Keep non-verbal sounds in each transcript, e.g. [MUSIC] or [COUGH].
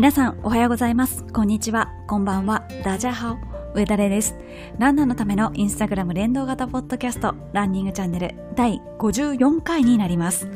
皆さんおはようございます。こんにちは。こんばんは。ダジャハオ上田玲です。ランナーのためのインスタグラム連動型ポッドキャストランニングチャンネル第54回になります。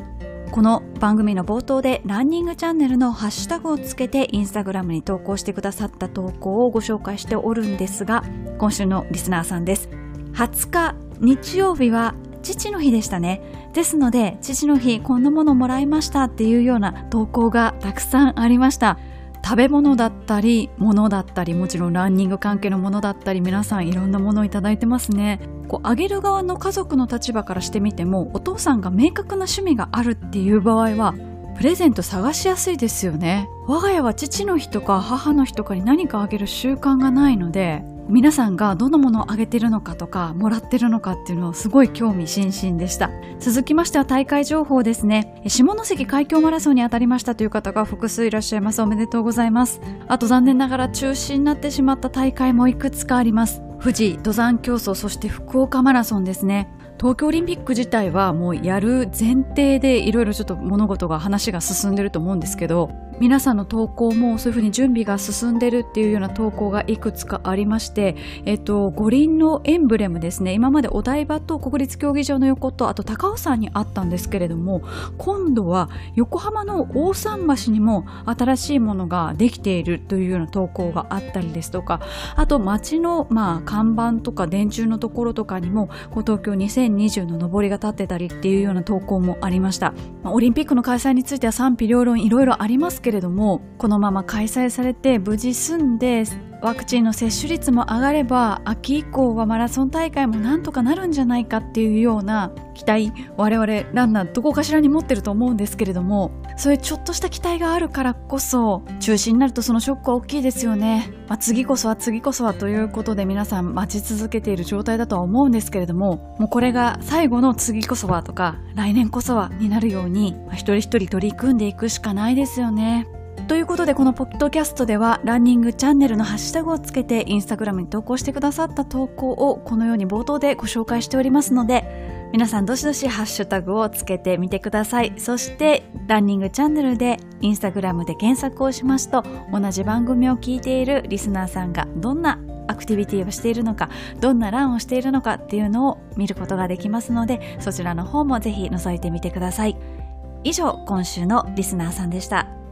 この番組の冒頭でランニングチャンネルのハッシュタグをつけてインスタグラムに投稿してくださった投稿をご紹介しておるんですが今週のリスナーさんです。20日日曜日は父の日でしたね。ですので父の日こんなものもらいましたっていうような投稿がたくさんありました。食べ物だったり物だったりもちろんランニング関係のものだったり皆さんいろんなものをいただいてますね。こうあげる側の家族の立場からしてみてもお父さんが明確な趣味があるっていう場合はプレゼント探しやすいですよね。我が家は父の日とか母の日とかに何かあげる習慣がないので皆さんがどのものをあげてるのかとかもらってるのかっていうのをすごい興味津々でした。続きましては大会情報ですね。下関海峡マラソンに当たりましたという方が複数いらっしゃいます。おめでとうございます。あと残念ながら中止になってしまった大会もいくつかあります。富士登山競争そして福岡マラソンですね。東京オリンピック自体はもうやる前提でいろいろちょっと物事が話が進んでると思うんですけど皆さんの投稿もそういうふうに準備が進んでるっていうような投稿がいくつかありまして、えっと、五輪のエンブレムですね。今までお台場と国立競技場の横とあと高尾山にあったんですけれども今度は横浜の大桟橋にも新しいものができているというような投稿があったりですとかあと街の、まあ、看板とか電柱のところとかにも東京2020の上りが立ってたりっていうような投稿もありました、まあ、オリンピックの開催については賛否両論いろいろありますけれどもこのまま開催されて無事済んでワクチンの接種率も上がれば秋以降はマラソン大会もなんとかなるんじゃないかっていうような期待我々ランナーどこかしらに持ってると思うんですけれどもそういうちょっとした期待があるからこそ中止になるとそのショックは大きいですよね、まあ、次こそは次こそはということで皆さん待ち続けている状態だとは思うんですけれどももうこれが最後の次こそはとか来年こそはになるように、まあ、一人一人取り組んでいくしかないですよね。ということでこのポッドキャストではランニングチャンネルのハッシュタグをつけてインスタグラムに投稿してくださった投稿をこのように冒頭でご紹介しておりますので皆さんどしどしハッシュタグをつけてみてください。そしてランニングチャンネルでインスタグラムで検索をしますと同じ番組を聞いているリスナーさんがどんなアクティビティをしているのかどんなランをしているのかっていうのを見ることができますのでそちらの方もぜひ覗いてみてください。以上今週のリスナーさんでした。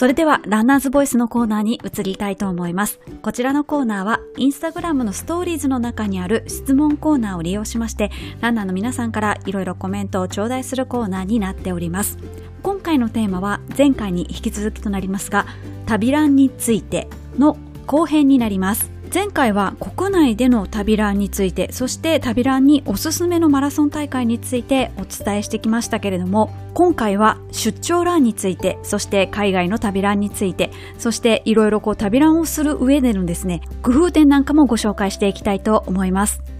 それではランナーズボイスのコーナーに移りたいと思います。こちらのコーナーはインスタグラムのストーリーズの中にある質問コーナーを利用しましてランナーの皆さんからいろいろコメントを頂戴するコーナーになっております。今回のテーマは前回に引き続きとなりますが旅ランについての後編になります。前回は国内での旅ランについてそして旅ランにおすすめのマラソン大会についてお伝えしてきましたけれども今回は出張ランについてそして海外の旅ランについてそしていろいろこう旅ランをする上でのですね工夫点なんかもご紹介していきたいと思います。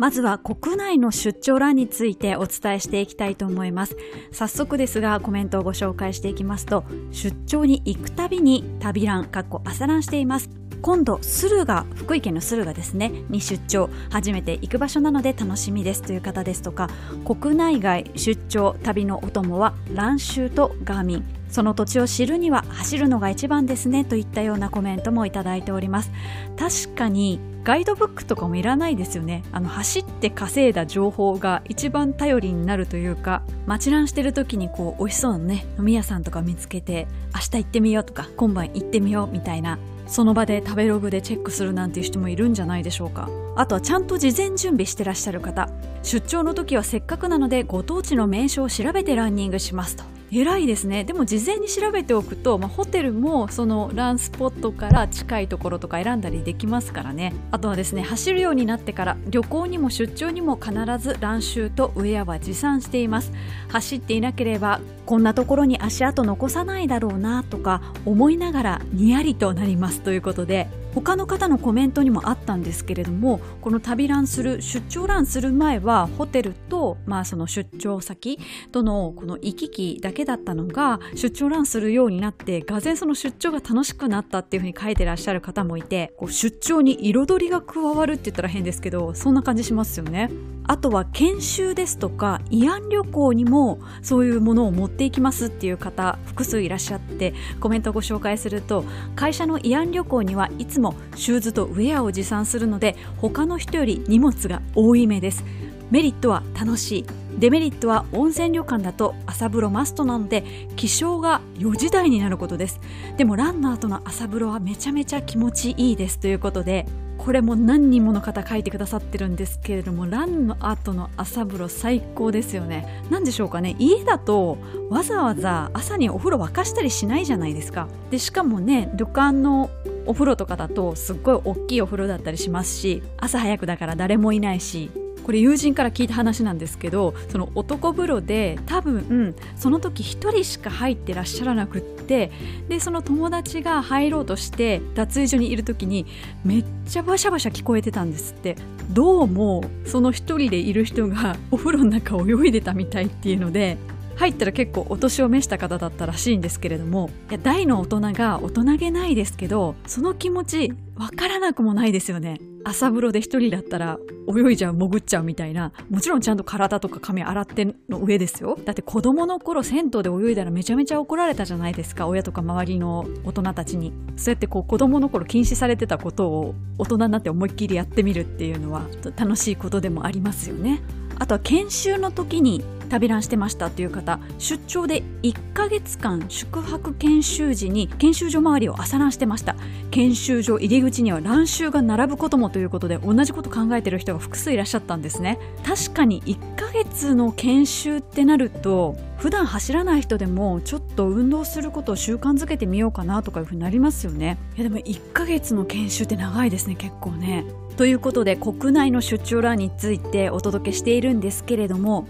まずは国内の出張欄についてお伝えしていきたいと思います。早速ですがコメントをご紹介していきますと出張に行くたびに旅欄かっこ朝欄しています。今度駿河福井県の駿河ですね。に出張初めて行く場所なので楽しみですという方ですとか国内外出張旅のお供は蘭州とガーミン。その土地を知るには走るのが一番ですねといったようなコメントもいただいております。確かにガイドブックとかもいらないですよね。あの走って稼いだ情報が一番頼りになるというか街ランしてる時にこう美味しそうなね飲み屋さんとか見つけて明日行ってみようとか今晩行ってみようみたいなその場で食べログでチェックするなんていう人もいるんじゃないでしょうか。あとはちゃんと事前準備してらっしゃる方出張の時はせっかくなのでご当地の名所を調べてランニングしますと。偉いですね。でも事前に調べておくと、まあ、ホテルもそのランスポットから近いところとか選んだりできますからね。あとはですね走るようになってから旅行にも出張にも必ずランシューとウェアは持参しています。走っていなければこんなところに足跡残さないだろうなとか思いながらにやりとなりますということで他の方のコメントにもあったんですけれどもこの旅ランする出張ランする前はホテルと、まあ、その出張先とのこの行き来だけだったのが出張ランするようになってがぜその出張が楽しくなったっていうふうに書いてらっしゃる方もいてこう出張に彩りが加わるって言ったら変ですけどそんな感じしますよね。あとは研修ですとか慰安旅行にもそういうものを持っていきますっていう方複数いらっしゃってコメントをご紹介すると会社の慰安旅行にはいつもシューズとウェアを持参するので他の人より荷物が多いめです。メリットは楽しい。デメリットは温泉旅館だと朝風呂マストなので起床が4時台になることです。でもランの後の朝風呂はめちゃめちゃ気持ちいいですということでこれも何人もの方書いてくださってるんですけれどもランの後の朝風呂最高ですよね。何でしょうかね。家だとわざわざ朝にお風呂沸かしたりしないじゃないですか。でしかもね旅館のお風呂とかだとすっごい大きいお風呂だったりしますし朝早くだから誰もいないしこれ友人から聞いた話なんですけどその男風呂で多分その時1人しか入ってらっしゃらなくってでその友達が入ろうとして脱衣所にいる時にめっちゃバシャバシャ聞こえてたんですって。どうもその1人でいる人がお風呂の中泳いでたみたいっていうので入ったら結構お年を召した方だったらしいんですけれどもいや大の大人が大人げないですけどその気持ちわからなくもないですよね。朝風呂で一人だったら泳いじゃう潜っちゃうみたいな。もちろんちゃんと体とか髪洗っての上ですよ。だって子供の頃銭湯で泳いだらめちゃめちゃ怒られたじゃないですか。親とか周りの大人たちに。そうやってこう子供の頃禁止されてたことを大人になって思いっきりやってみるっていうのは楽しいことでもありますよね。あとは研修の時に旅ランしてましたっていう方出張で1ヶ月間宿泊研修時に研修所周りを朝ランしてました。研修所入り口には乱臭が並ぶこともということで同じこと考えてる人が複数いらっしゃったんですね。確かに1ヶ月の研修ってなると普段走らない人でもちょっと運動することを習慣づけてみようかなとかいうふうになりますよね。いやでも1ヶ月の研修って長いですね結構ね。ということで国内の出張ランについてお届けしているんですけれども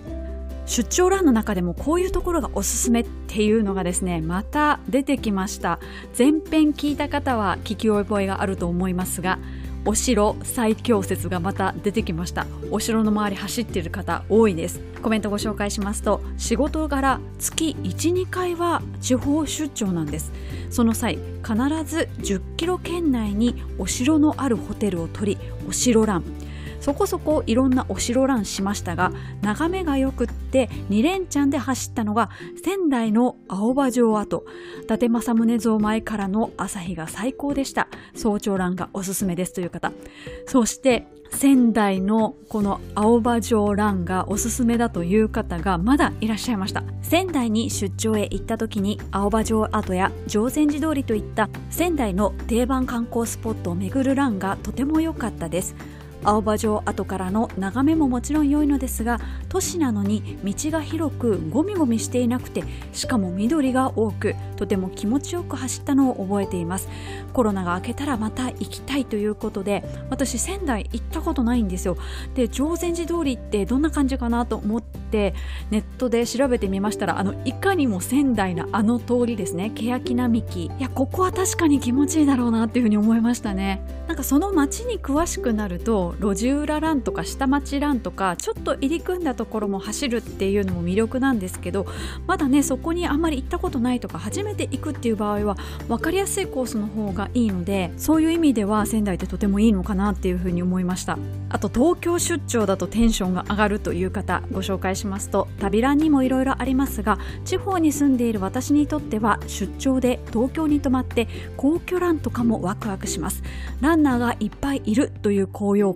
出張欄の中でもこういうところがおすすめっていうのがですねまた出てきました。前編聞いた方は聞き覚えがあると思いますがお城最強説がまた出てきました。お城の周り走っている方多いです。コメントご紹介しますと仕事柄月12回は地方出張なんです。その際必ず10キロ圏内にお城のあるホテルを取りお城欄そこそこいろんなお城ランしましたが眺めがよくって2連チャンで走ったのが仙台の青葉城跡。伊達政宗像前からの朝日が最高でした。早朝ランがおすすめですという方。そして仙台のこの青葉城ランがおすすめだという方がまだいらっしゃいました。仙台に出張へ行った時に青葉城跡や常禅寺通りといった仙台の定番観光スポットを巡るランがとても良かったです。青葉城跡からの眺めももちろん良いのですが都市なのに道が広くゴミゴミしていなくてしかも緑が多くとても気持ちよく走ったのを覚えています。コロナが明けたらまた行きたいということで私仙台行ったことないんですよ。で常禅寺通りってどんな感じかなと思ってネットで調べてみましたらあのいかにも仙台なあの通りですね。欅並木。いやここは確かに気持ちいいだろうなっていうふうに思いましたね。なんかその街に詳しくなると路地裏ランとか下町ランとかちょっと入り組んだところも走るっていうのも魅力なんですけどまだねそこにあんまり行ったことないとか初めて行くっていう場合は分かりやすいコースの方がいいのでそういう意味では仙台ってとてもいいのかなっていうふうに思いました。あと東京出張だとテンションが上がるという方ご紹介しますと旅ランにもいろいろありますが地方に住んでいる私にとっては出張で東京に泊まって皇居ランとかもワクワクします。ランナーがいっぱいいるという高揚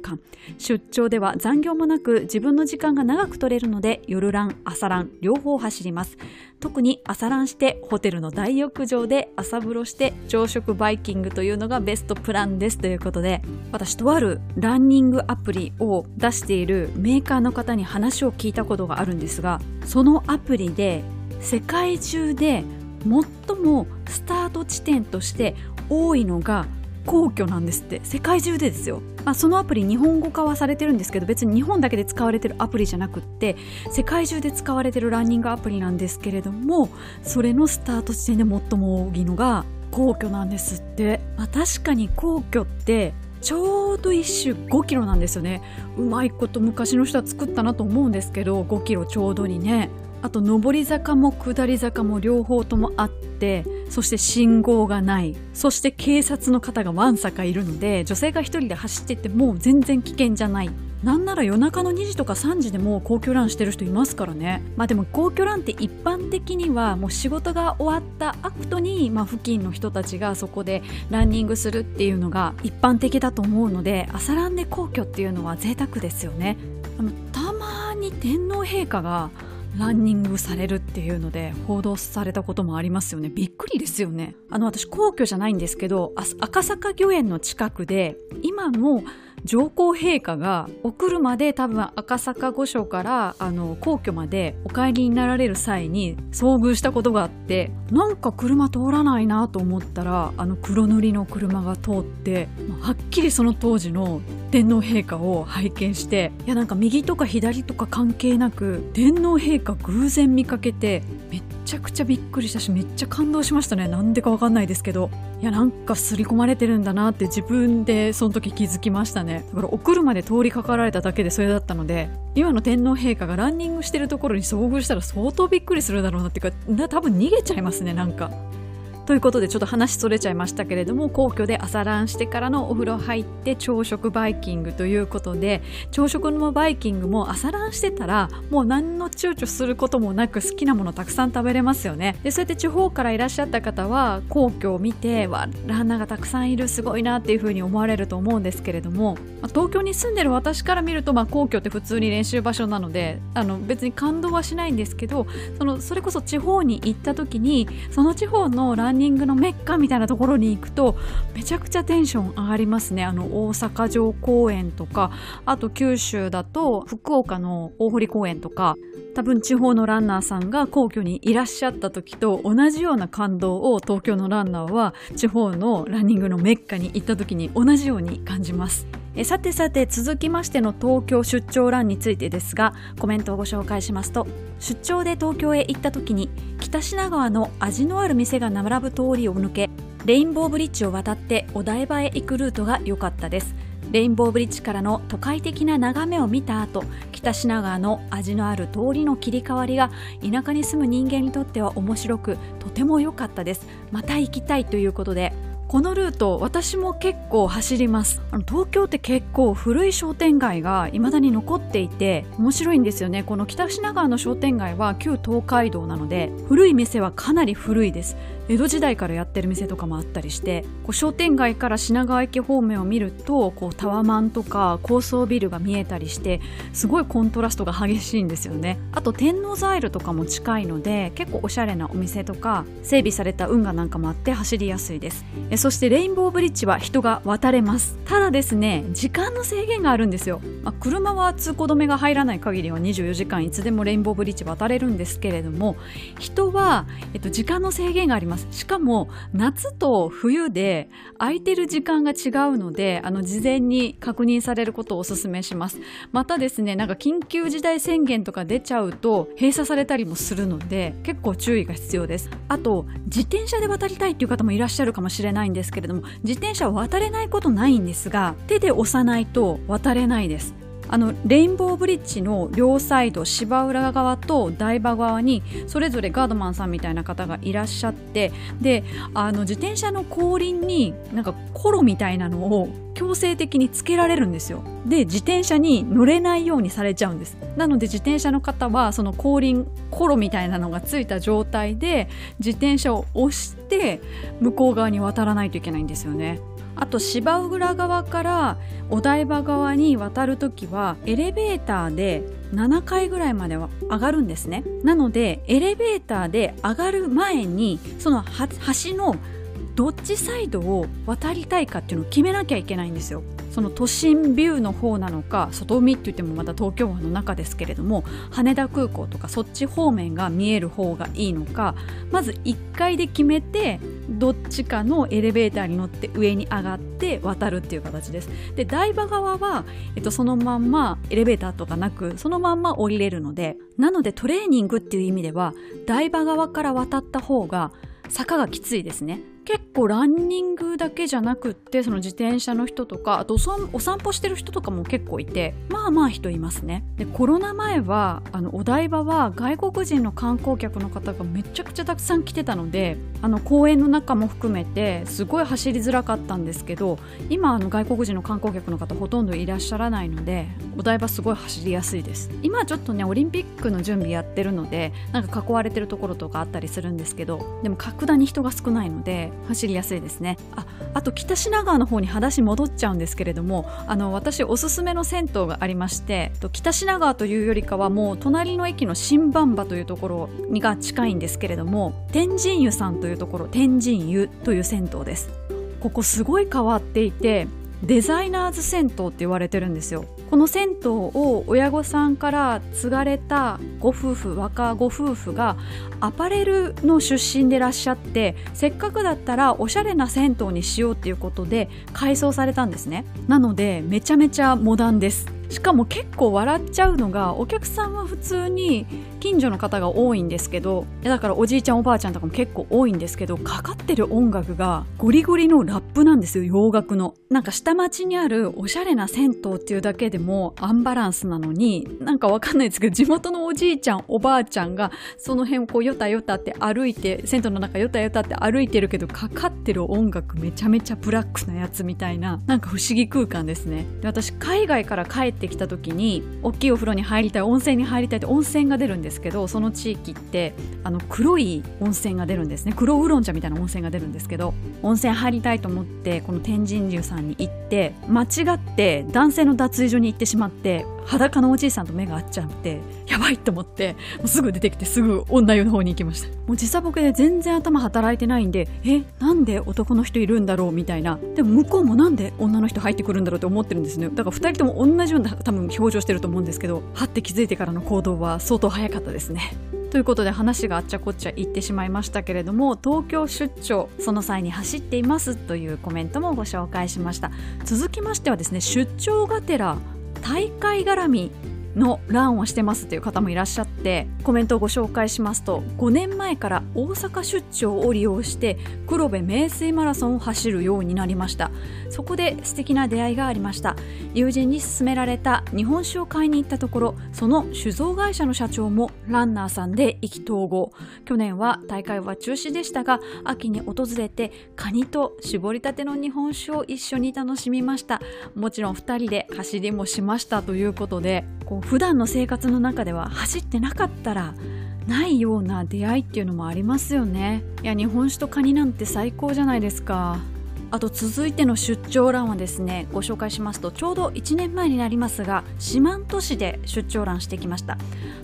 出張では残業もなく自分の時間が長く取れるので夜ラン朝ラン両方走ります。特に朝ランしてホテルの大浴場で朝風呂して朝食バイキングというのがベストプランです。ということで私とあるランニングアプリを出しているメーカーの方に話を聞いたことがあるんですがそのアプリで世界中で最もスタート地点として多いのが皇居なんですって世界中でですよ、まあ、そのアプリ日本語化はされてるんですけど別に日本だけで使われてるアプリじゃなくって世界中で使われてるランニングアプリなんですけれどもそれのスタート地点で最も多いのが皇居なんですって、まあ、確かに皇居ってちょうど1周5キロなんですよねうまいこと昔の人は作ったなと思うんですけど5キロちょうどにねあと上り坂も下り坂も両方ともあってそして信号がない。そして警察の方がわんさかいるので女性が一人で走ってても全然危険じゃない。なんなら夜中の2時とか3時でも皇居ランしてる人いますからね。まあでも皇居ランって一般的にはもう仕事が終わった後に、まあ、付近の人たちがそこでランニングするっていうのが一般的だと思うので朝ランで皇居っていうのは贅沢ですよね。あのたまに天皇陛下がランニングされるっていうので報道されたこともありますよね。びっくりですよね。あの私皇居じゃないんですけど、赤坂御苑の近くで今も上皇陛下がお車で多分赤坂御所からあの皇居までお帰りになられる際に遭遇したことがあってなんか車通らないなと思ったらあの黒塗りの車が通ってはっきりその当時の天皇陛下を拝見していやなんか右とか左とか関係なく天皇陛下偶然見かけてめっちゃくちゃびっくりしたしめっちゃ感動しましたね。なんでかわかんないですけど。いやなんか刷り込まれてるんだなって自分でその時気づきましたね。だからお車で通りかかられただけでそれだったので今の天皇陛下がランニングしてるところに遭遇したら相当びっくりするだろうなっていうか多分逃げちゃいますねなんか。ということでちょっと話それちゃいましたけれども皇居で朝ランしてからのお風呂入って朝食バイキングということで朝食のバイキングも朝ランしてたらもう何の躊躇することもなく好きなものたくさん食べれますよね。でそうやって地方からいらっしゃった方は皇居を見てわランナーがたくさんいるすごいなっていうふうに思われると思うんですけれども、東京に住んでる私から見ると、まあ、皇居って普通に練習場所なのであの別に感動はしないんですけどそのそれこそ地方に行った時にその地方のランンニングのメッカみたいなところに行くとめちゃくちゃテンション上がりますね。あの大阪城公園とかあと九州だと福岡の大堀公園とか多分地方のランナーさんが皇居にいらっしゃった時と同じような感動を東京のランナーは地方のランニングのメッカに行った時に同じように感じます。えさてさて続きましての東京出張ランについてですがコメントをご紹介しますと出張で東京へ行った時に北品川の味のある店が並ぶ通りを抜けレインボーブリッジを渡ってお台場へ行くルートが良かったです。レインボーブリッジからの都会的な眺めを見た後北品川の味のある通りの切り替わりが田舎に住む人間にとっては面白くとても良かったです。また行きたいということでこのルート私も結構走ります。あの東京って結構古い商店街が未だに残っていて面白いんですよね。この北品川の商店街は旧東海道なので古い店はかなり古いです。江戸時代からやってる店とかもあったりしてこう商店街から品川駅方面を見るとこうタワマンとか高層ビルが見えたりしてすごいコントラストが激しいんですよね。あと天王ザイルとかも近いので結構おしゃれなお店とか整備された運河なんかもあって走りやすいです。そしてレインボーブリッジは人が渡れます。ただですね時間の制限があるんですよ、まあ、車は通行止めが入らない限りは24時間いつでもレインボーブリッジ渡れるんですけれども人は、えっと、時間の制限がありますます。しかも夏と冬で空いてる時間が違うのであの事前に確認されることをお勧めします。またですねなんか緊急事態宣言とか出ちゃうと閉鎖されたりもするので結構注意が必要です。あと自転車で渡りたいっていう方もいらっしゃるかもしれないないんですけれども自転車は渡れないことないんですが手で押さないと渡れないです。あのレインボーブリッジの両サイド芝浦側と台場側にそれぞれガードマンさんみたいな方がいらっしゃってであの自転車の後輪になんかコロみたいなのを強制的につけられるんですよ。で自転車に乗れないようにされちゃうんです。なので自転車の方はその後輪コロみたいなのがついた状態で自転車を押して向こう側に渡らないといけないんですよね。あと芝浦側からお台場側に渡る時はエレベーターで7階ぐらいまでは上がるんですね。なのでエレベーターで上がる前にその橋のどっちサイドを渡りたいかっていうのを決めなきゃいけないんですよ。その都心ビューの方なのか外海って言ってもまた東京湾の中ですけれども羽田空港とかそっち方面が見える方がいいのかまず1階で決めてどっちかのエレベーターに乗って上に上がって渡るっていう形です。で台場側は、えっと、そのまんまエレベーターとかなくそのまんま降りれるのでなのでトレーニングっていう意味では台場側から渡った方が坂がきついですね。結構ランニングだけじゃなくってその自転車の人とかあとお散歩してる人とかも結構いてまあまあ人いますね。でコロナ前はあのお台場は外国人の観光客の方がめちゃくちゃたくさん来てたのであの公園の中も含めてすごい走りづらかったんですけど今あの外国人の観光客の方ほとんどいらっしゃらないのでお台場すごい走りやすいです。今ちょっとねオリンピックの準備やってるのでなんか囲われてるところとかあったりするんですけどでも格段に人が少ないので走りやすいですね。ああと北品川の方に裸足戻っちゃうんですけれどもあの私おすすめの銭湯がありまして北品川というよりかはもう隣の駅の新番場というところにが近いんですけれども天神湯さんというところ天神湯という銭湯です。ここすごい変わっていてデザイナーズ銭湯って言われてるんですよ。この銭湯を親御さんから継がれたご夫婦若ご夫婦がアパレルの出身でいらっしゃってせっかくだったらおしゃれな銭湯にしようっていうことで改装されたんですね。なのでめちゃめちゃモダンです。しかも結構笑っちゃうのがお客さんは普通に近所の方が多いんですけどだからおじいちゃんおばあちゃんとかも結構多いんですけどかかってる音楽がゴリゴリのラップなんですよ洋楽の。なんか下町にあるおしゃれな銭湯っていうだけでもアンバランスなのになんかわかんないですけど地元のおじいちゃんおばあちゃんがその辺をこうよたよたって歩いて銭湯の中よたよたって歩いてるけどかかってる音楽めちゃめちゃブラックなやつみたいななんか不思議空間ですね。で私海外から帰ってきた時に大きいお風呂に入りたい温泉に入りたいって温泉が出るんですけどその地域ってあの黒い温泉が出るんですね。黒ウーロン茶みたいな温泉が出るんですけど温泉入りたいと思ってこの天神流さんに行って間違って男性の脱衣所に行ってしまって裸のおじいさんと目が合っちゃってやばいと思ってもうすぐ出てきてすぐ女湯の方に行きました。もう時差ボケで全然頭働いてないんでえなんで男の人いるんだろうみたいな。でも向こうもなんで女の人入ってくるんだろうって思ってるんですね。だから2人とも同じような多分表情してると思うんですけどはって気づいてからの行動は相当早かったですね。ということで話があっちゃこっちゃ言ってしまいましたけれども東京出張その際に走っていますというコメントもご紹介しました。続きましてはですね出張がてら大会絡みの欄をしてますという方もいらっしゃってコメントをご紹介しますと5年前から大阪出張を利用して黒部名水マラソンを走るようになりました。そこで素敵な出会いがありました。友人に勧められた日本酒を買いに行ったところその酒造会社の社長もランナーさんで意気投合。去年は大会は中止でしたが秋に訪れてカニと絞りたての日本酒を一緒に楽しみました。もちろん2人で走りもしましたということでこう普段の生活の中では走ってなかったらないような出会いっていうのもありますよね。いや日本酒とカニなんて最高じゃないですか。あと続いての出張欄はですねご紹介しますとちょうど1年前になりますが四万十市で出張欄してきました。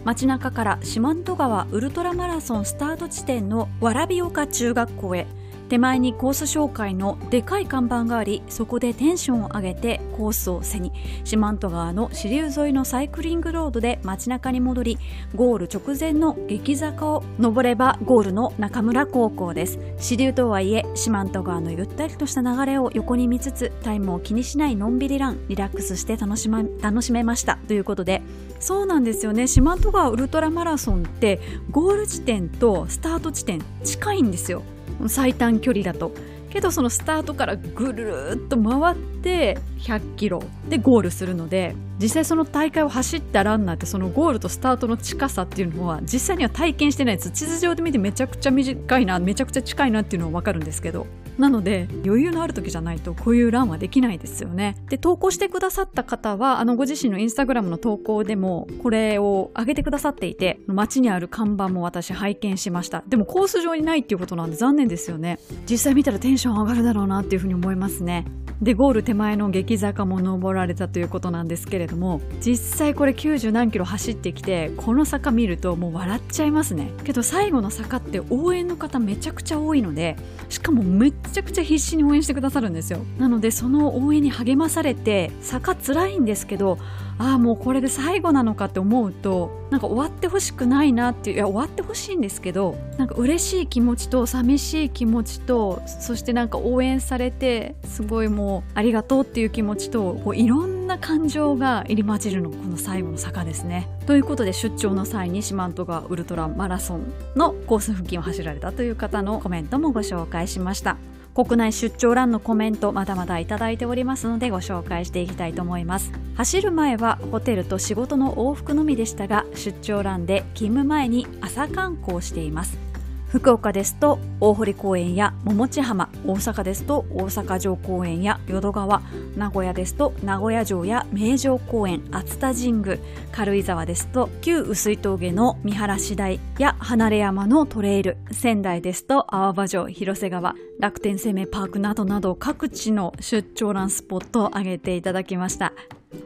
街中から四万十川ウルトラマラソンスタート地点の蕨岡中学校へ。手前にコース紹介のでかい看板がありそこでテンションを上げてコースを背に四万十川の支流沿いのサイクリングロードで街中に戻りゴール直前の激坂を登ればゴールの中村高校です。支流とはいえ四万十川のゆったりとした流れを横に見つつタイムを気にしないのんびりランリラックスして楽し,、ま、楽しめました。ということでそうなんですよね。四万十川ウルトラマラソンってゴール地点とスタート地点近いんですよ。最短距離だと。けどそのスタートからぐるっと回って100キロでゴールするので実際その大会を走ったランナーってそのゴールとスタートの近さっていうのは実際には体験してないです。地図上で見てめちゃくちゃ短いなめちゃくちゃ近いなっていうのは分かるんですけど。なので余裕のある時じゃないとこういう欄はできないですよね。で投稿してくださった方はあのご自身のインスタグラムの投稿でもこれを上げてくださっていて街にある看板も私拝見しました。でもコース上にないっていうことなんで残念ですよね。実際見たらテンション上がるだろうなっていうふうに思いますね。でゴール手前の激坂も登られたということなんですけれども実際これ90何キロ走ってきてこの坂見るともう笑っちゃいますね。けど最後の坂って応援の方めちゃくちゃ多いのでしかもめっちゃくちゃ必死に応援してくださるんですよなのでその応援に励まされて坂辛いんですけどああもうこれで最後なのかって思うとなんか終わってほしくないなっていういや終わってほしいんですけどなんか嬉しい気持ちと寂しい気持ちとそしてなんか応援されてすごいもうありがとうっていう気持ちとこういろんな感情が入り混じるのこの最後の坂ですね。ということで出張の際に四万十川ウルトラマラソンのコース付近を走られたという方のコメントもご紹介しました。国内出張欄のコメントまだまだいただいておりますのでご紹介していきたいと思います。走る前はホテルと仕事の往復のみでしたが出張欄で勤務前に朝観光しています。福岡ですと大堀公園や桃地浜大阪ですと大阪城公園や淀川名古屋ですと名古屋城や名城公園熱田神宮軽井沢ですと旧碓水峠の見晴らし台や離れ山のトレイル仙台ですと青葉城広瀬川楽天生命パークなどなど各地の出張ランスポットを挙げていただきました。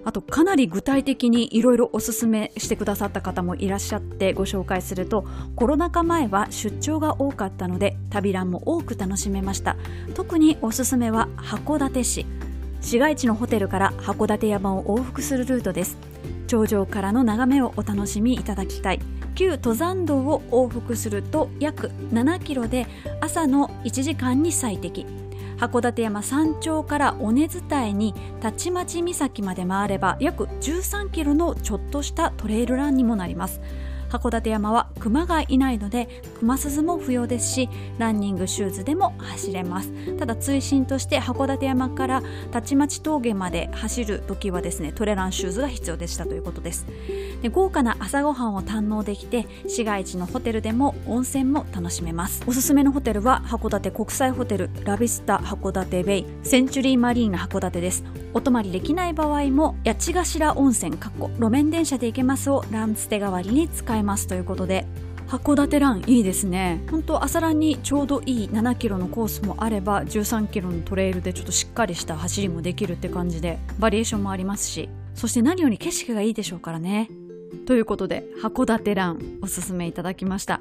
あとかなり具体的にいろいろおすすめしてくださった方もいらっしゃってご紹介するとコロナ禍前は出張が多かったので旅ランも多く楽しめました。特におすすめは函館市。市街地のホテルから函館山を往復するルートです。頂上からの眺めをお楽しみいただきたい。旧登山道を往復すると約7キロで朝の1時間に最適。函館山山頂から尾根伝いにたちまち岬まで回れば約13キロのちょっとしたトレイルランにもなります。函館山は熊がいないので熊鈴も不要ですしランニングシューズでも走れます。ただ追伸として函館山からたちまち峠まで走る時はですねトレランシューズが必要でしたということです。で豪華な朝ごはんを堪能できて市街地のホテルでも温泉も楽しめます。おすすめのホテルは函館国際ホテルラビスタ函館ベイセンチュリーマリーナ函館です。お泊まりできない場合も八千頭温泉かっこ路面電車で行けますをランツテ代わりに使えますということで函館ランいいですね。本当朝ランにちょうどいい7キロのコースもあれば13キロのトレイルでちょっとしっかりした走りもできるって感じでバリエーションもありますしそして何より景色がいいでしょうからね。ということで函館ランおすすめいただきました。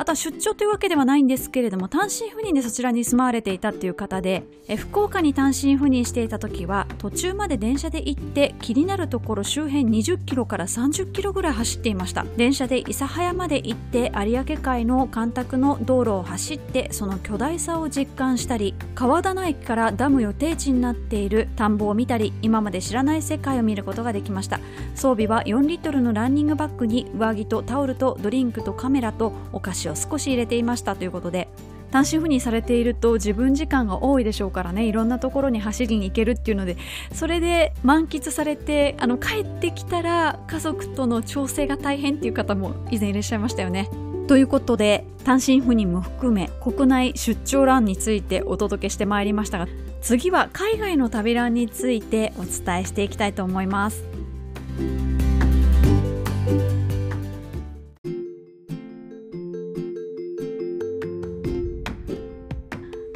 あとは出張というわけではないんですけれども単身赴任でそちらに住まわれていたっていう方でえ福岡に単身赴任していた時は途中まで電車で行って気になるところ周辺20キロから30キロぐらい走っていました。電車で諫早まで行って有明海の干拓の道路を走ってその巨大さを実感したり川棚駅からダム予定地になっている田んぼを見たり今まで知らない世界を見ることができました。装備は4リットルのランニングバッグに上着とタオルとドリンクとカメラとお菓子を少し入れていましたということで単身赴任されていると自分時間が多いでしょうからねいろんなところに走りに行けるっていうのでそれで満喫されてあの帰ってきたら家族との調整が大変っていう方も以前いらっしゃいましたよね。ということで単身赴任も含め国内出張ランについてお届けしてまいりましたが次は海外の旅ランについてお伝えしていきたいと思います。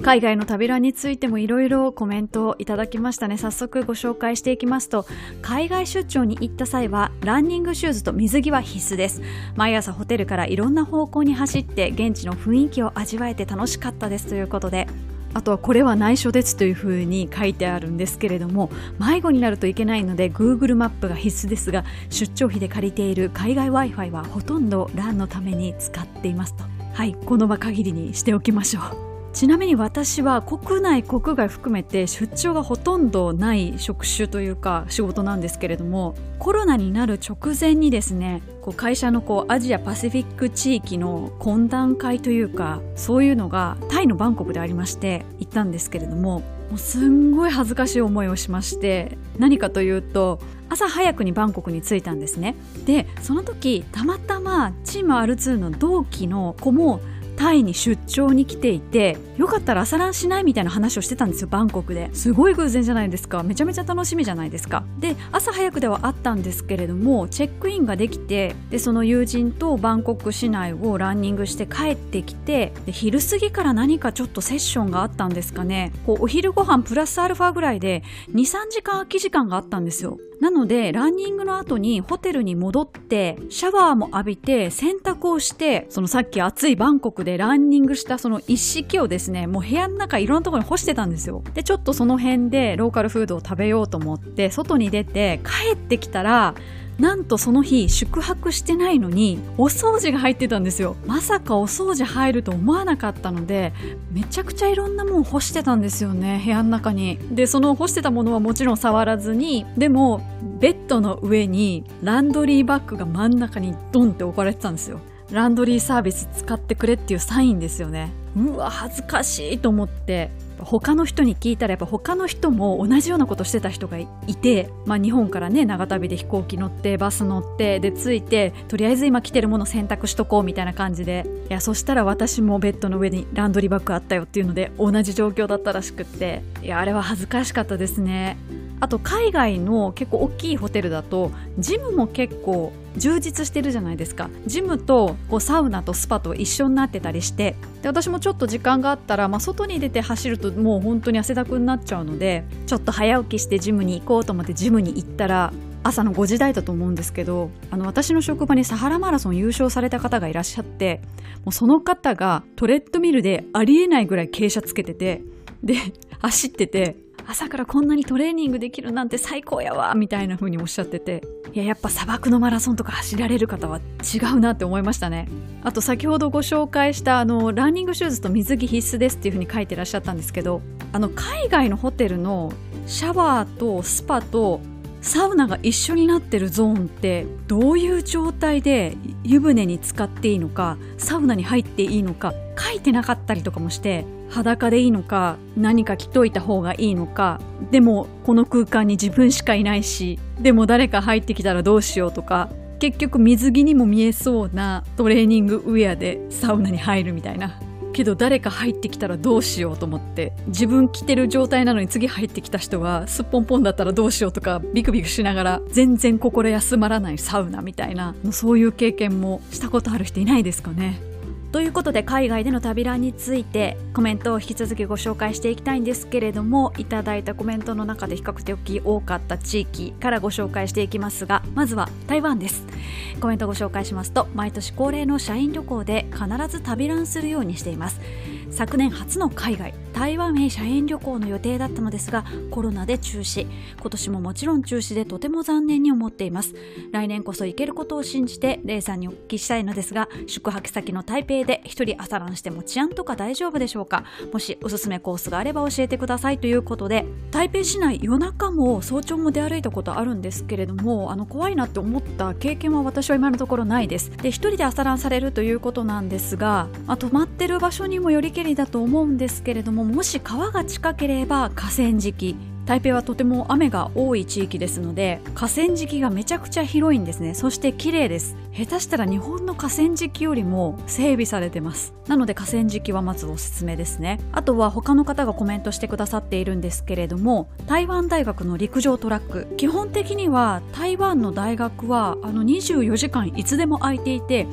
海外の旅ランについてもいろいろコメントをいただきましたね。早速ご紹介していきますと海外出張に行った際はランニングシューズと水着は必須です。毎朝ホテルからいろんな方向に走って現地の雰囲気を味わえて楽しかったです。ということであとはこれは内緒ですというふうに書いてあるんですけれども迷子になるといけないので Google マップが必須ですが出張費で借りている海外 Wi-Fi はほとんどランのために使っていますと。はいこの場限りにしておきましょう。ちなみに私は国内国外含めて出張がほとんどない職種というか仕事なんですけれどもコロナになる直前にですねこう会社のこうアジアパシフィック地域の懇談会というかそういうのがタイのバンコクでありまして行ったんですけれどももうすんごい恥ずかしい思いをしまして何かというと朝早くにバンコクに着いたんですね。でその時たまたまチーム R2 の同期の子もタイに出張に来ていてよかったら朝ランしないみたいな話をしてたんですよバンコクで。すごい偶然じゃないですか。めちゃめちゃ楽しみじゃないですか。で朝早くではあったんですけれどもチェックインができてでその友人とバンコク市内をランニングして帰ってきてで昼過ぎから何かちょっとセッションがあったんですかね。こうお昼ご飯プラスアルファぐらいで23時間空き時間があったんですよ。なので、ランニングの後にホテルに戻って、シャワーも浴びて、洗濯をして、そのさっき暑いバンコクでランニングしたその一式をですね、もう部屋の中いろんなところに干してたんですよ。で、ちょっとその辺でローカルフードを食べようと思って、外に出て、帰ってきたら、なんとその日宿泊してないのにお掃除が入ってたんですよ。まさかお掃除入ると思わなかったのでめちゃくちゃいろんなもん干してたんですよね部屋の中に。でその干してたものはもちろん触らずにでもベッドの上にランドリーバッグが真ん中にドンって置かれてたんですよ。ランドリーサービス使ってくれっていうサインですよね。うわ恥ずかしいと思って。他の人に聞いたらやっぱ他の人も同じようなことしてた人がいて、まあ、日本からね長旅で飛行機乗ってバス乗ってで着いてとりあえず今着てるもの洗濯しとこうみたいな感じでいやそしたら私もベッドの上にランドリーバッグあったよっていうので同じ状況だったらしくっていやあれは恥ずかしかったですね。あと海外の結構大きいホテルだとジムも結構充実してるじゃないですか。ジムとこうサウナとスパと一緒になってたりしてで私もちょっと時間があったら、まあ、外に出て走るともう本当に汗だくになっちゃうのでちょっと早起きしてジムに行こうと思ってジムに行ったら朝の5時台だと思うんですけどあの私の職場にサハラマラソン優勝された方がいらっしゃってもうその方がトレッドミルでありえないぐらい傾斜つけててで走ってて朝からこんなにトレーニングできるなんて最高やわみたいな風におっしゃってて。いややっぱ砂漠のマラソンとか走られる方は違うなって思いましたね。あと先ほどご紹介したあのランニングシューズと水着必須ですっていう風に書いてらっしゃったんですけどあの海外のホテルのシャワーとスパとサウナが一緒になってるゾーンってどういう状態で湯船に浸かっていいのかサウナに入っていいのか書いてなかったりとかもして裸でいいのか何か着といた方がいいのかでもこの空間に自分しかいないしでも誰か入ってきたらどうしようとか結局水着にも見えそうなトレーニングウェアでサウナに入るみたいな。けど誰か入ってきたらどうしようと思って自分着てる状態なのに次入ってきた人はすっぽんぽんだったらどうしようとかビクビクしながら全然心休まらないサウナみたいなそういう経験もしたことある人いないですかね？ということで海外での旅ランについてコメントを引き続きご紹介していきたいんですけれどもいただいたコメントの中で比較的多かった地域からご紹介していきますがまずは台湾です。コメントご紹介しますと毎年恒例の社員旅行で必ず旅ランするようにしています。昨年初の海外台湾へ社員旅行の予定だったのですがコロナで中止。今年ももちろん中止でとても残念に思っています。来年こそ行けることを信じてレイさんにお聞きしたいのですが宿泊先の台北で一人朝ランしても治安とか大丈夫でしょうか？もしおすすめコースがあれば教えてください。ということで台北市内夜中も早朝も出歩いたことあるんですけれどもあの怖いなって思った経験は私は今のところないです。で一人で朝ランされるということなんですが、まあ、泊まってる場所にもよりけだと思うんですけれどももし川が近ければ河川敷。台北はとても雨が多い地域ですので河川敷がめちゃくちゃ広いんですね。そして綺麗です。下手したら日本の河川敷よりも整備されてます。なので河川敷はまずおすすめですね。あとは他の方がコメントしてくださっているんですけれども台湾大学の陸上トラック。基本的には台湾の大学はあの24時間いつでも空いていて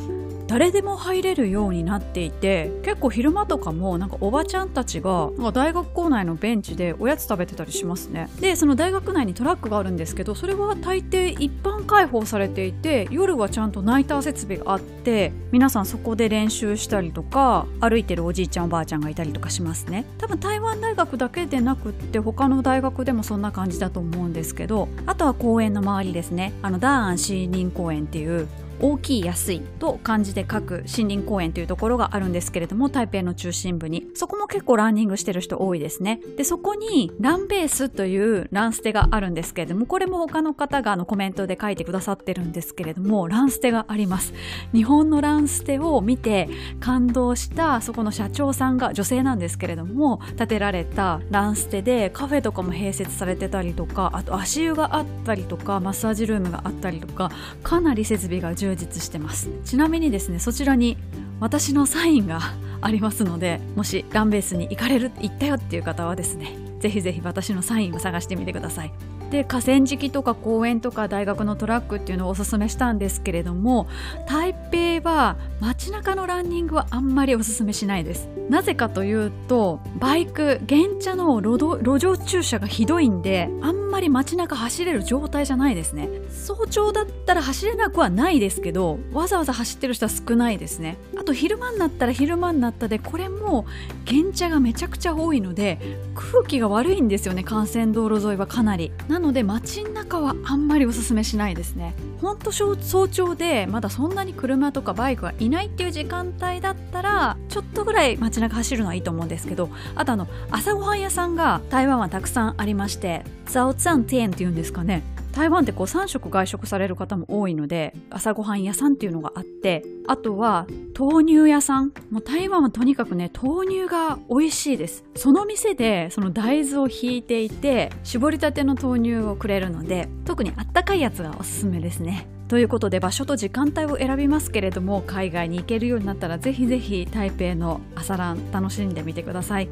誰でも入れるようになっていて結構昼間とかもなんかおばちゃんたちが大学校内のベンチでおやつ食べてたりしますね。でその大学内にトラックがあるんですけどそれは大抵一般開放されていて夜はちゃんとナイター設備があって皆さんそこで練習したりとか歩いてるおじいちゃんおばあちゃんがいたりとかしますね。多分台湾大学だけでなくって他の大学でもそんな感じだと思うんですけどあとは公園の周りですね。あのダーン森林公園っていう大きい安いと漢字で書く森林公園というところがあるんですけれども台北の中心部に。そこも結構ランニングしてる人多いですね。でそこにランベースというランステがあるんですけれどもこれも他の方があのコメントで書いてくださってるんですけれどもランステがあります。日本のランステを見て感動したそこの社長さんが女性なんですけれども建てられたランステでカフェとかも併設されてたりとかあと足湯があったりとかマッサージルームがあったりとかかなり設備が充充実してます。ちなみにですねそちらに私のサインが [LAUGHS] ありますのでもしランベースに行かれる行ったよっていう方はですねぜひぜひ私のサインを探してみてください。で河川敷とか公園とか大学のトラックっていうのをおすすめしたんですけれども台北は街中のランニングはあんまりおすすめしないです。なぜかというとバイク原茶の路上駐車がひどいんであんまり街中走れる状態じゃないですね。早朝だったら走れなくはないですけどわざわざ走ってる人は少ないですね。あと昼間になったら昼間になったでこれも原茶がめちゃくちゃ多いので空気が悪いんですよね。幹線道路沿いはかなり。なので街の中はあんまりおすすめしないですね。ほんと早朝でまだそんなに車とかバイクがいないっていう時間帯だったらちょっとぐらい街中走るのはいいと思うんですけどあとあの朝ごはん屋さんが台湾はたくさんありましてザオツァンティエンっていうんですかね。台湾ってこう3食外食される方も多いので朝ごはん屋さんっていうのがあってあとは豆乳屋さん。もう台湾はとにかくね豆乳が美味しいです。その店でその大豆をひいていて絞りたての豆乳をくれるので特にあったかいやつがおすすめですね。ということで場所と時間帯を選びますけれども海外に行けるようになったらぜひぜひ台北の朝ラン楽しんでみてください。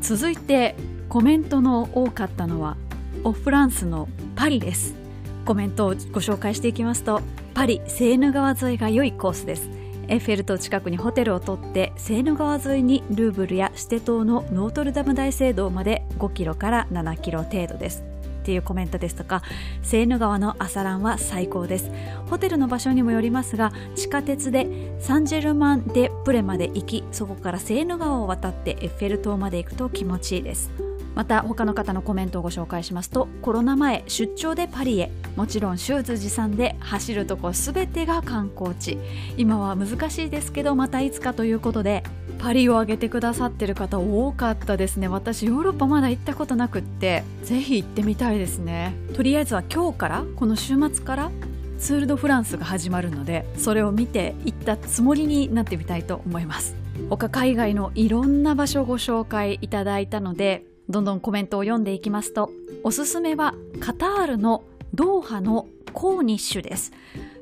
続いてコメントの多かったのはオフランスのパリです。コメントをご紹介していきますとパリセーヌ川沿いが良いコースです。エッフェル塔近くにホテルを取ってセーヌ川沿いにルーブルやシテ島のノートルダム大聖堂まで5キロから7キロ程度です。っていうコメントですとか。セーヌ川の朝ランは最高です。ホテルの場所にもよりますが地下鉄でサンジェルマン・デ・プレまで行きそこからセーヌ川を渡ってエッフェル塔まで行くと気持ちいいです。また他の方のコメントをご紹介しますとコロナ前出張でパリへ。もちろんシューズ持参で走るとこ全てが観光地。今は難しいですけどまたいつかということでパリを挙げてくださってる方多かったですね。私ヨーロッパまだ行ったことなくってぜひ行ってみたいですね。とりあえずは今日からこの週末からツール・ド・フランスが始まるのでそれを見て行ったつもりになってみたいと思います。他海外のいろんな場所をご紹介いただいたのでどんどんコメントを読んでいきますとおすすめはカタールのドーハのコーニッシュです。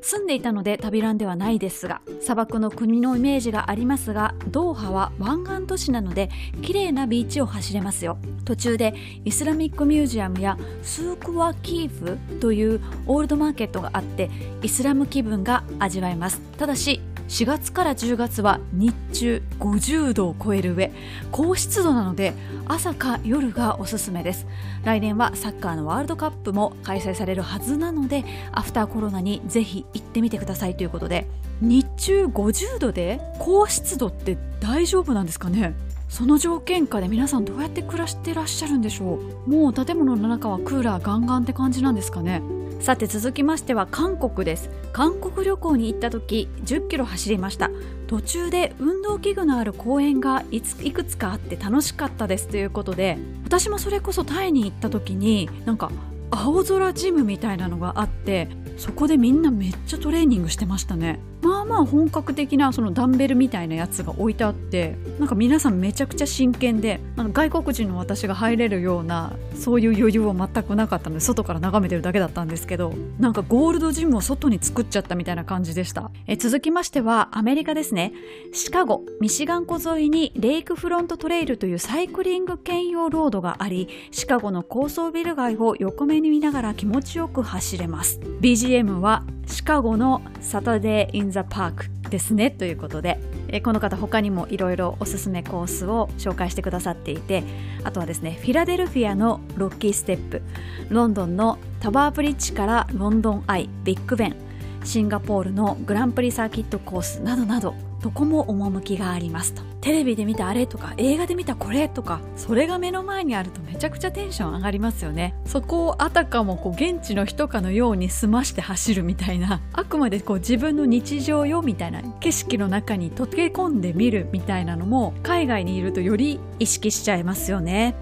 住んでいたので旅ランではないですが砂漠の国のイメージがありますがドーハは湾岸都市なので綺麗なビーチを走れますよ。途中でイスラミックミュージアムやスークワキーフというオールドマーケットがあってイスラム気分が味わえます。ただし4月から10月は日中50度を超える上高湿度なので朝か夜がおすすめです。来年はサッカーのワールドカップも開催されるはずなのでアフターコロナにぜひ行ってみてくださいということで日中50度で高湿度って大丈夫なんですかねその条件下で皆さんどうやって暮らしてらっしゃるんでしょうもう建物の中はクーラーガンガンって感じなんですかね？さて続きましては韓国です。韓国旅行に行った時10キロ走りました。途中で運動器具のある公園がいついくつかあって楽しかったです。ということで私もそれこそタイに行った時になんか青空ジムみたいなのがあってそこでみんなめっちゃトレーニングしてましたね。まあまあ本格的なそのダンベルみたいなやつが置いてあってなんか皆さんめちゃくちゃ真剣であの外国人の私が入れるようなそういう余裕は全くなかったので外から眺めてるだけだったんですけどなんかゴールドジムを外に作っちゃったみたいな感じでした。え続きましてはアメリカですね。シカゴミシガン湖沿いにレイクフロントトレイルというサイクリング兼用ロードがありシカゴの高層ビル街を横目に見ながら気持ちよく走れます。BGM はシカゴの Saturday in the Park ですねということで、この方他にもいろいろおすすめコースを紹介してくださっていてあとはですねフィラデルフィアのロッキーステップロンドンのタワーブリッジからロンドンアイビッグベンシンガポールのグランプリサーキットコースなどなどどこも趣がありますと。テレビで見たあれとか映画で見たこれとかそれが目の前にあるとめちゃくちゃテンション上がりますよね。そこをあたかもこう現地の人かのように済まして走るみたいなあくまでこう自分の日常よみたいな景色の中に溶け込んでみるみたいなのも海外にいるとより意識しちゃいますよね。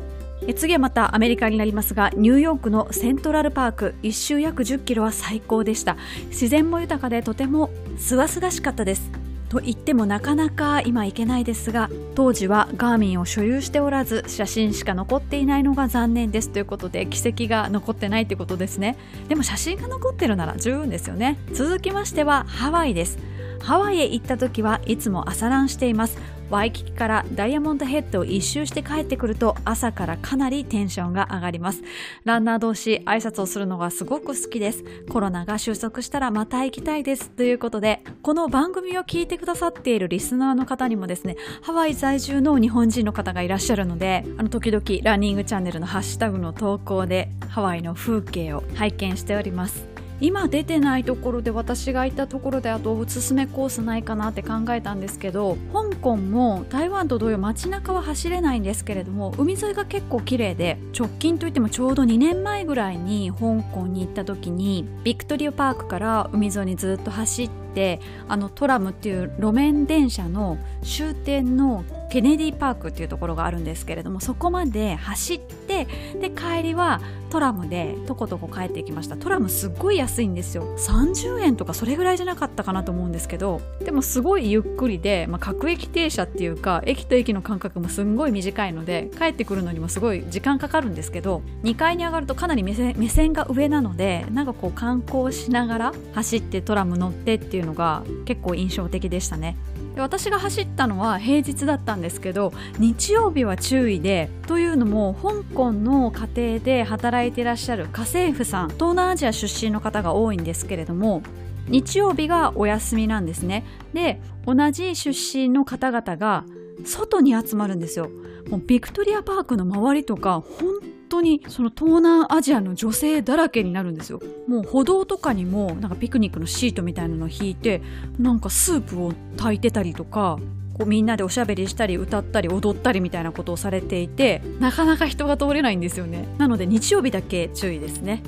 次はまたアメリカになりますがニューヨークのセントラルパーク一周約10キロは最高でした。自然も豊かでとても清々しかったです。と言ってもなかなか今行けないですが当時はガーミンを所有しておらず写真しか残っていないのが残念ですということで奇跡が残ってないということですね。でも写真が残ってるなら十分ですよね。続きましてはハワイです。ハワイへ行った時はいつも朝ランしています。ワイキキからダイヤモンドヘッドを一周して帰ってくると朝からかなりテンションが上がります。ランナー同士挨拶をするのがすごく好きです。コロナが収束したらまた行きたいです。ということで、この番組を聞いてくださっているリスナーの方にもですね、ハワイ在住の日本人の方がいらっしゃるので、あの時々ランニングチャンネルのハッシュタグの投稿でハワイの風景を拝見しております。今出てないところで私がいたところであとおすすめコースないかなって考えたんですけど香港も台湾と同様街中は走れないんですけれども海沿いが結構綺麗で直近といってもちょうど2年前ぐらいに香港に行った時にビクトリアパークから海沿いにずっと走ってあのトラムっていう路面電車の終点のケネディパークっていうところがあるんですけれどもそこまで走ってで帰りはトラムでとことこ帰ってきました。トラムすっごい安いんですよ。30円とかそれぐらいじゃなかったかなと思うんですけどでもすごいゆっくりで、まあ、各駅停車っていうか駅と駅の間隔もすんごい短いので帰ってくるのにもすごい時間かかるんですけど2階に上がるとかなり目線目線が上なのでなんかこう観光しながら走ってトラム乗ってっていうのが結構印象的でしたね。で私が走ったのは平日だったんですけど日曜日は注意でというのも香港の家庭で働いていらっしゃる家政婦さん東南アジア出身の方が多いんですけれども日曜日がお休みなんですね。で同じ出身の方々が外に集まるんですよ。もうビクトリアパークの周りとか本当にその東南アジアの女性だらけになるんですよ。もう歩道とかにもなんかピクニックのシートみたいなのを引いてなんかスープを炊いてたりとかこうみんなでおしゃべりしたり歌ったり踊ったりみたいなことをされていてなかなか人が通れないんですよね。なので日曜日だけ注意ですね。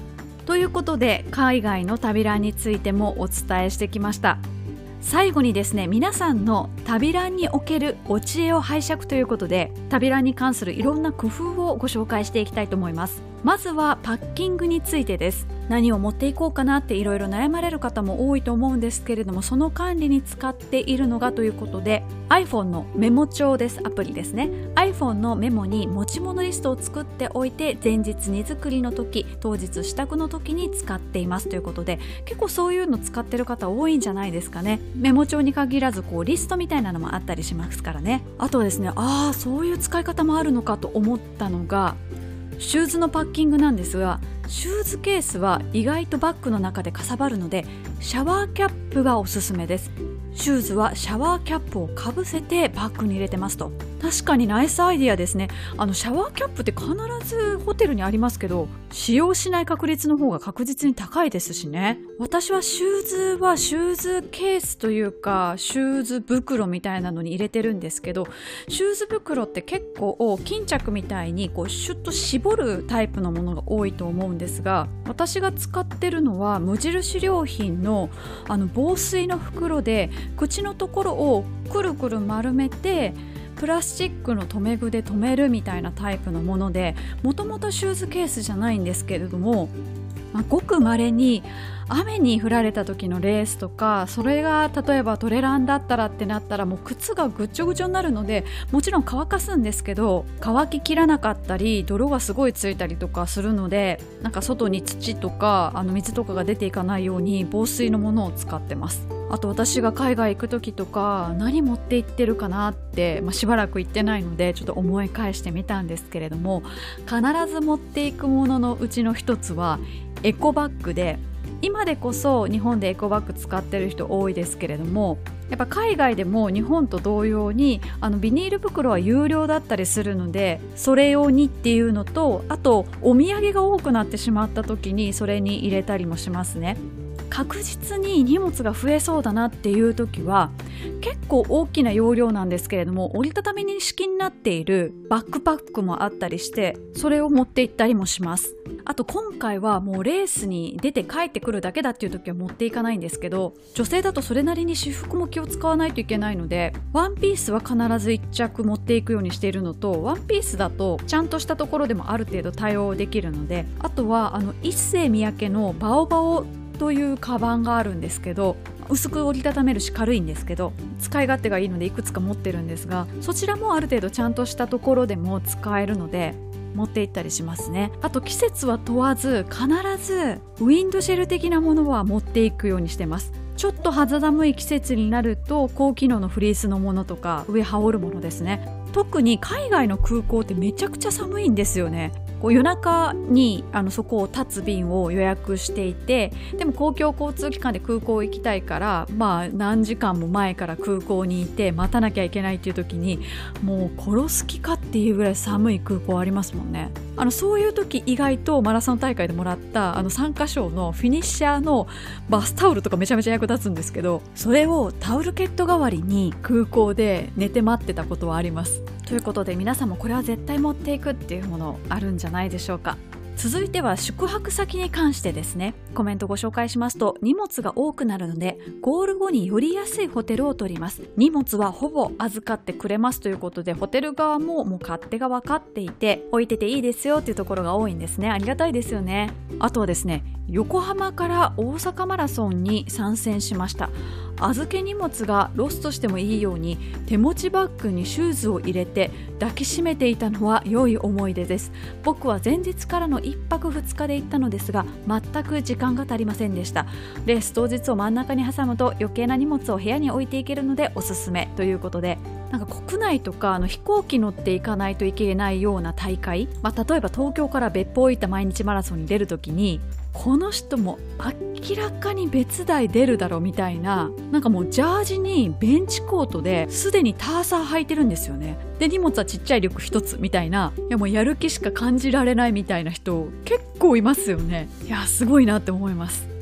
ということで海外の旅ランについてもお伝えしてきました。最後にですね皆さんの旅ランにおけるお知恵を拝借ということで旅ランに関するいろんな工夫をご紹介していきたいと思います。まずはパッキングについてです。何を持っていこうかなっていろいろ悩まれる方も多いと思うんですけれどもその管理に使っているのがということで iPhone のメモ帳です。アプリですね。iPhone のメモに持ち物リストを作っておいて前日荷造りの時当日支度の時に使っています。ということで結構そういうの使ってる方多いんじゃないですかね。メモ帳に限らずこうリストみたいなのもあったりしますからね。あとはですねああそういう使い方もあるのかと思ったのがシューズのパッキングなんですがシューズケースは意外とバッグの中でかさばるのでシャワーキャップがおすすめです。シューズはシャワーキャップをかぶせてバッグに入れてますと。確かにナイスアイディアですね。あのシャワーキャップって必ずホテルにありますけど使用しない確率の方が確実に高いですしね。私はシューズはシューズケースというかシューズ袋みたいなのに入れてるんですけどシューズ袋って結構巾着みたいにこうシュッと絞るタイプのものが多いと思うんですが私が使ってるのは無印良品のあの防水の袋で口のところをくるくる丸めてプラスチックの留め具で留めるみたいなタイプのものでもともとシューズケースじゃないんですけれども、まあ、ごくまれに雨に降られた時のレースとかそれが例えばトレランだったらってなったらもう靴がぐっちょぐちょになるのでもちろん乾かすんですけど乾ききらなかったり泥がすごいついたりとかするのでなんか外に土とかあの水とかが出ていかないように防水のものを使ってます。あと私が海外行く時とか何持って行ってるかなって、まあ、しばらく行ってないのでちょっと思い返してみたんですけれども必ず持っていくもののうちの一つはエコバッグで今でこそ日本でエコバッグ使ってる人多いですけれどもやっぱ海外でも日本と同様にあのビニール袋は有料だったりするのでそれ用にっていうのとあとお土産が多くなってしまった時にそれに入れたりもしますね。確実に荷物が増えそうだなっていう時は結構大きな容量なんですけれども折りたたみに式になっているバックパックもあったりしてそれを持って行ったりもします。あと今回はもうレースに出て帰ってくるだけだっていう時は持っていかないんですけど女性だとそれなりに私服も気を使わないといけないのでワンピースは必ず1着持っていくようにしているのとワンピースだとちゃんとしたところでもある程度対応できるのであとはあの一世三宅のバオバオというカバンがあるんですけど薄く折りたためるし軽いんですけど使い勝手がいいのでいくつか持ってるんですがそちらもある程度ちゃんとしたところでも使えるので持って行ったりしますね。あと季節は問わず必ずウィンドシェル的なものは持っていくようにしてます。ちょっと肌寒い季節になると高機能のフリースのものとか上羽織るものですね。特に海外の空港ってめちゃくちゃ寒いんですよね。こう夜中にあのそこを立つ便を予約していてでも公共交通機関で空港行きたいからまあ何時間も前から空港にいて待たなきゃいけないっていう時にもう殺す気かっていうぐらい寒い空港ありますもんね。あのそういう時意外とマラソン大会でもらったあの参加賞のフィニッシャーのバスタオルとかめちゃめちゃ役立つんですけどそれをタオルケット代わりに空港で寝て待ってたことはあります。ということで皆さんもこれは絶対持っていくっていうものあるんじゃじゃないでしょうか。続いては宿泊先に関してですね。コメントご紹介しますと荷物が多くなるのでゴール後によりやすいホテルを取ります。荷物はほぼ預かってくれます。ということでホテル側ももう勝手が分かっていて置いてていいですよっていうところが多いんですね。ありがたいですよね。あとはですね横浜から大阪マラソンに参戦しました。預け荷物がロストしてもいいように手持ちバッグにシューズを入れて抱きしめていたのは良い思い出です。僕は前日からの1泊2日で行ったのですが全く時間が足りませんでした。レース当日を真ん中に挟むと余計な荷物を部屋に置いていけるのでおすすめ。ということでなんか国内とかあの飛行機乗っていかないといけないような大会、まあ、例えば東京から別府を行った毎日マラソンに出るときにこの人も明らかに別台出るだろうみたいななんかもうジャージにベンチコートですでにターサー履いてるんですよね。で荷物はちっちゃいリュック一つみたいないやもうやる気しか感じられないみたいな人結構いますよね。いやすごいなって思います。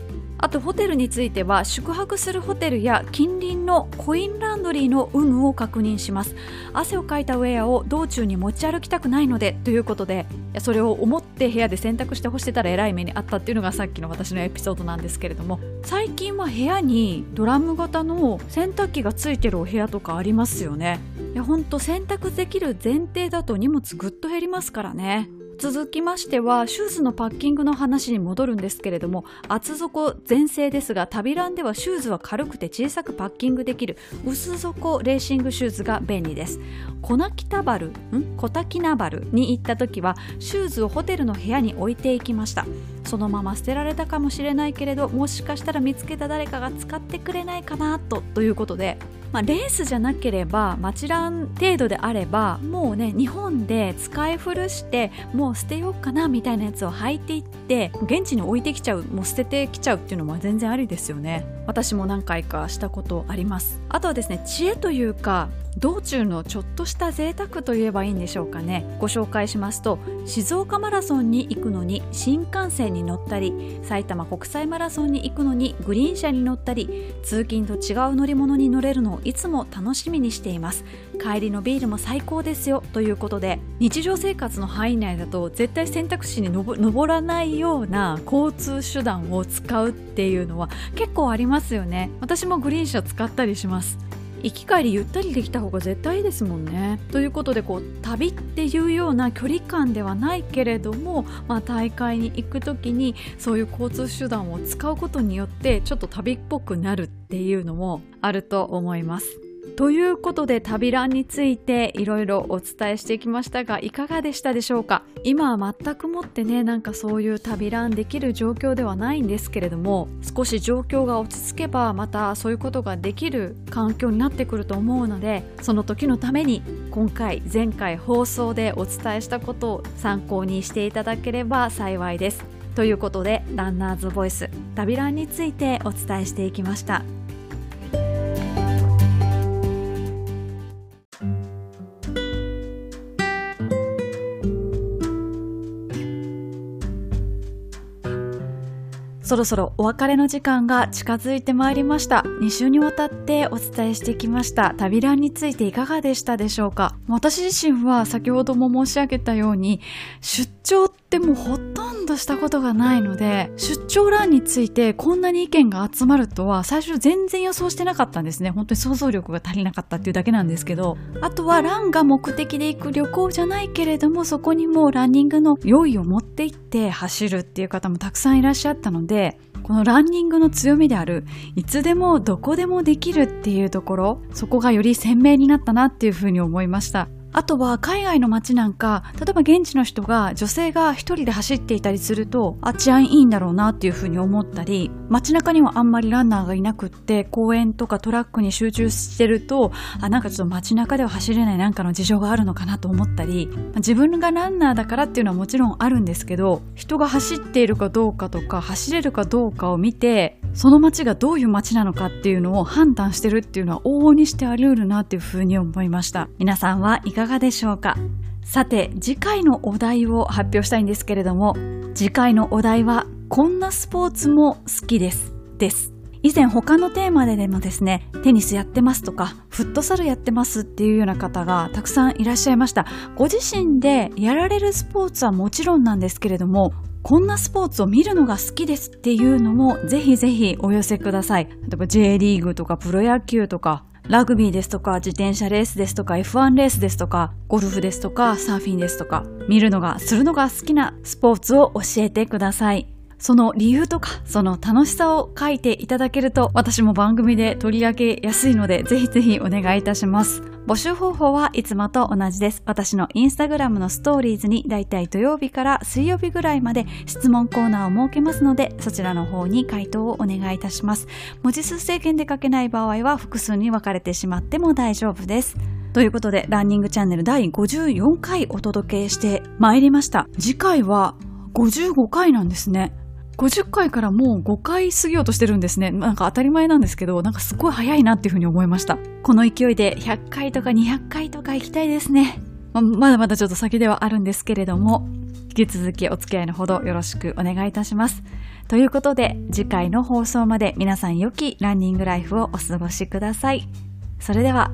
あとホテルについては宿泊するホテルや近隣のコインランドリーの有無を確認します。汗をかいたウェアを道中に持ち歩きたくないのでということでそれを思って部屋で洗濯して干してたらえらい目にあったっていうのがさっきの私のエピソードなんですけれども最近は部屋にドラム型の洗濯機がついてるお部屋とかありますよね。いやほんと洗濯できる前提だと荷物ぐっと減りますからね。続きましてはシューズのパッキングの話に戻るんですけれども厚底全盛ですが旅ランではシューズは軽くて小さくパッキングできる薄底レーシングシューズが便利です。コナキタバルん？コタキナバルに行った時はシューズをホテルの部屋に置いていきました。そのまま捨てられたかもしれないけれどもしかしたら見つけた誰かが使ってくれないかなとということでまあ、レースじゃなければマチラン程度であればもうね日本で使い古してもう捨てようかなみたいなやつを履いていって現地に置いてきちゃうもう捨ててきちゃうっていうのも全然ありですよね。私も何回かしたことあります。あとはですね知恵というか道中のちょっとした贅沢といえばいいんでしょうかね。ご紹介しますと静岡マラソンに行くのに新幹線に乗ったり埼玉国際マラソンに行くのにグリーン車に乗ったり通勤と違う乗り物に乗れるのをいつも楽しみにしています。帰りのビールも最高ですよということで日常生活の範囲内だと絶対選択肢に登らないような交通手段を使うっていうのは結構ありますよね。私もグリーン車使ったりします。行き帰りゆったりできた方が絶対いいですもんね。ということでこう旅っていうような距離感ではないけれども、まあ、大会に行く時にそういう交通手段を使うことによってちょっと旅っぽくなるっていうのもあると思います。ということで旅ランについていろいろお伝えしてきましたがいかがでしたでしょうか？今は全くもってねなんかそういう旅ランできる状況ではないんですけれども少し状況が落ち着けばまたそういうことができる環境になってくると思うのでその時のために今回前回放送でお伝えしたことを参考にしていただければ幸いですということでランナーズボイス旅ランについてお伝えしていきました。そろそろお別れの時間が近づいてまいりました。2週にわたってお伝えしてきました旅ランについていかがでしたでしょうか私自身は先ほども申し上げたように出張ってもうほとんどしたことがないので出張ランについてこんなに意見が集まるとは最初全然予想してなかったんですね。本当に想像力が足りなかったっていうだけなんですけどあとはランが目的で行く旅行じゃないけれどもそこにもうランニングの用意を持って行って走るっていう方もたくさんいらっしゃったのでこのランニングの強みであるいつでもどこでもできるっていうところそこがより鮮明になったなっていうふうに思いましたあとは海外の街なんか、例えば現地の人が女性が一人で走っていたりすると、あ、治安いいんだろうなっていうふうに思ったり、街中にはあんまりランナーがいなくって、公園とかトラックに集中してると、あ、なんかちょっと街中では走れないなんかの事情があるのかなと思ったり、自分がランナーだからっていうのはもちろんあるんですけど、人が走っているかどうかとか、走れるかどうかを見て、その街がどういう街なのかっていうのを判断してるっていうのは往々にしてあり得るなっていうふうに思いました。皆さんはいかがでしょうか？さて、次回のお題を発表したいんですけれども、次回のお題は、こんなスポーツも好きです。です。以前他のテーマででもですね、テニスやってますとか、フットサルやってますっていうような方がたくさんいらっしゃいました。ご自身でやられるスポーツはもちろんなんですけれども、こんなスポーツを見るのが好きですっていうのもぜひぜひお寄せください。例えば J リーグとかプロ野球とかラグビーですとか自転車レースですとか F1 レースですとかゴルフですとかサーフィンですとか見るのがするのが好きなスポーツを教えてください。その理由とか、その楽しさを書いていただけると、私も番組で取り上げやすいので、ぜひぜひお願いいたします。募集方法はいつもと同じです。私のインスタグラムのストーリーズにだいたい土曜日から水曜日ぐらいまで質問コーナーを設けますので、そちらの方に回答をお願いいたします。文字数制限で書けない場合は複数に分かれてしまっても大丈夫です。ということで、ランニングチャンネル第54回お届けしてまいりました。次回は55回なんですね。50回からもう5回過ぎようとしてるんですね。なんか当たり前なんですけど、なんかすごい早いなっていうふうに思いました。この勢いで100回とか200回とか行きたいですね。ままだまだちょっと先ではあるんですけれども、引き続きお付き合いのほどよろしくお願いいたします。ということで、次回の放送まで皆さん良きランニングライフをお過ごしください。それでは、